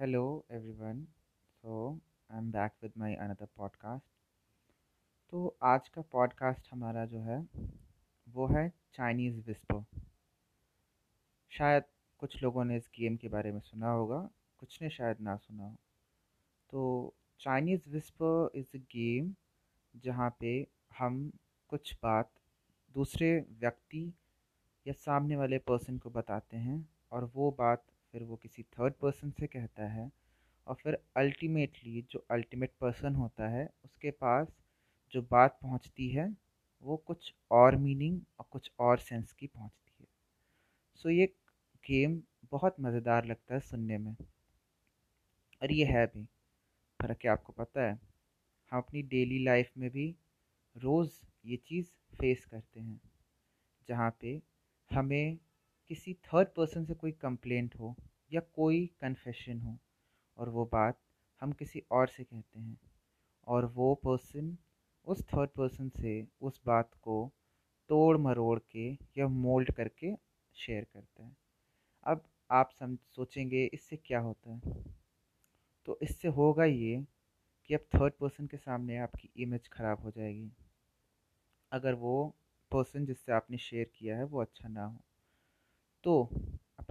Hello, everyone. So, I'm back with my another podcast. तो आज का पॉडकास्ट हमारा जो है, वो है चाइनीज़ विस्पर शायद कुछ लोगों ने इस गेम के बारे में सुना होगा, कुछ ने शायद ना सुना हो तो Chinese whisper is a game जहाँ पे हम कुछ बात दूसरे व्यक्ति या सामने वाले पर्सन को बताते हैं और वो बात फिर वो किसी थर्ड पर्सन से कहता है और फिर अल्टीमेटली जो अल्टीमेट पर्सन होता है, उसके पास जो बात पहुँचती है, वो कुछ और मीनिंग और कुछ और सेंस की पहुँचती है। सो ये गेम बहुत मज़ेदार लगता है सुनने में। और ये है भी पर क्या आपको पता है? हम अपनी डेली लाइफ में भी रोज़ ये चीज़ फेस करते हैं, जहाँ पे हमें किसी थर्ड पर्सन से कोई कंप्लेंट हो या कोई कन्फेशन हो, और वो बात हम किसी और से कहते हैं, और वो पर्सन उस थर्ड पर्सन से उस बात को तोड़ मरोड़ के या मोल्ड करके शेयर करता है। अब आप सम, सोचेंगे इससे क्या होता है? तो इससे होगा ये कि अब थर्ड पर्सन के सामने आपकी इमेज ख़राब हो जाएगी। अगर वो पर्सन जिससे आपने शेयर किया है वो अच्छा ना हो। तो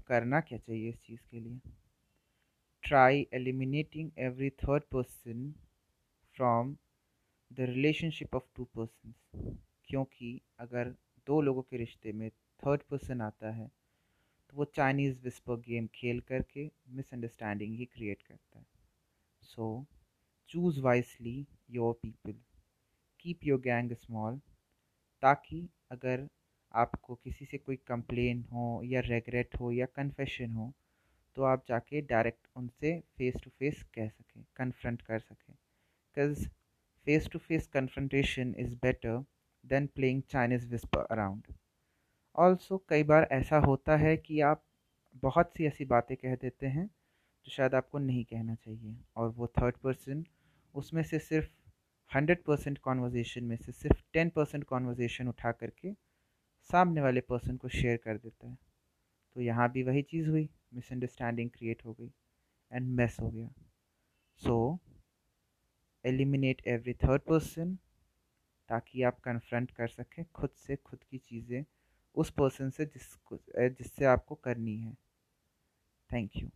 करना क्या चाहिए इस चीज़ के लिए? Try eliminating every third person from the relationship of two person क्योंकि अगर दो लोगों के रिश्ते में थर्ड पर्सन आता है तो वो चाइनीज़ विस्पर गेम खेल करके मिसअंडरस्टैंडिंग ही क्रिएट करता है। So choose wisely your people keep your gang small ताकि अगर आपको किसी से कोई कंप्लेन हो या रेगरेट हो या कन्फेशन हो तो आप जाके डायरेक्ट उनसे फेस टू फेस कह सकें कन्फ्रंट कर सकें। Because face to face confrontation is better than playing Chinese whisper around also कई बार ऐसा होता है कि आप बहुत सी ऐसी बातें कह देते हैं, जो शायद आपको नहीं कहना चाहिए, और वो थर्ड पर्सन उसमें से सिर्फ़ हंड्रेड परसेंट कॉन्वर्जेसन में से सिर्फ़ टेन परसेंट कॉन्वर्जेसन उठा करके सामने वाले पर्सन को शेयर कर देता है। तो यहाँ भी वही चीज़ हुई मिसअंडरस्टैंडिंग क्रिएट हो गई एंड मेस हो गया। So eliminate every third person ताकि आप कन्फ्रंट कर सकें खुद से खुद की चीज़ें उस पर्सन से जिसको, जिससे आपको करनी है। Thank you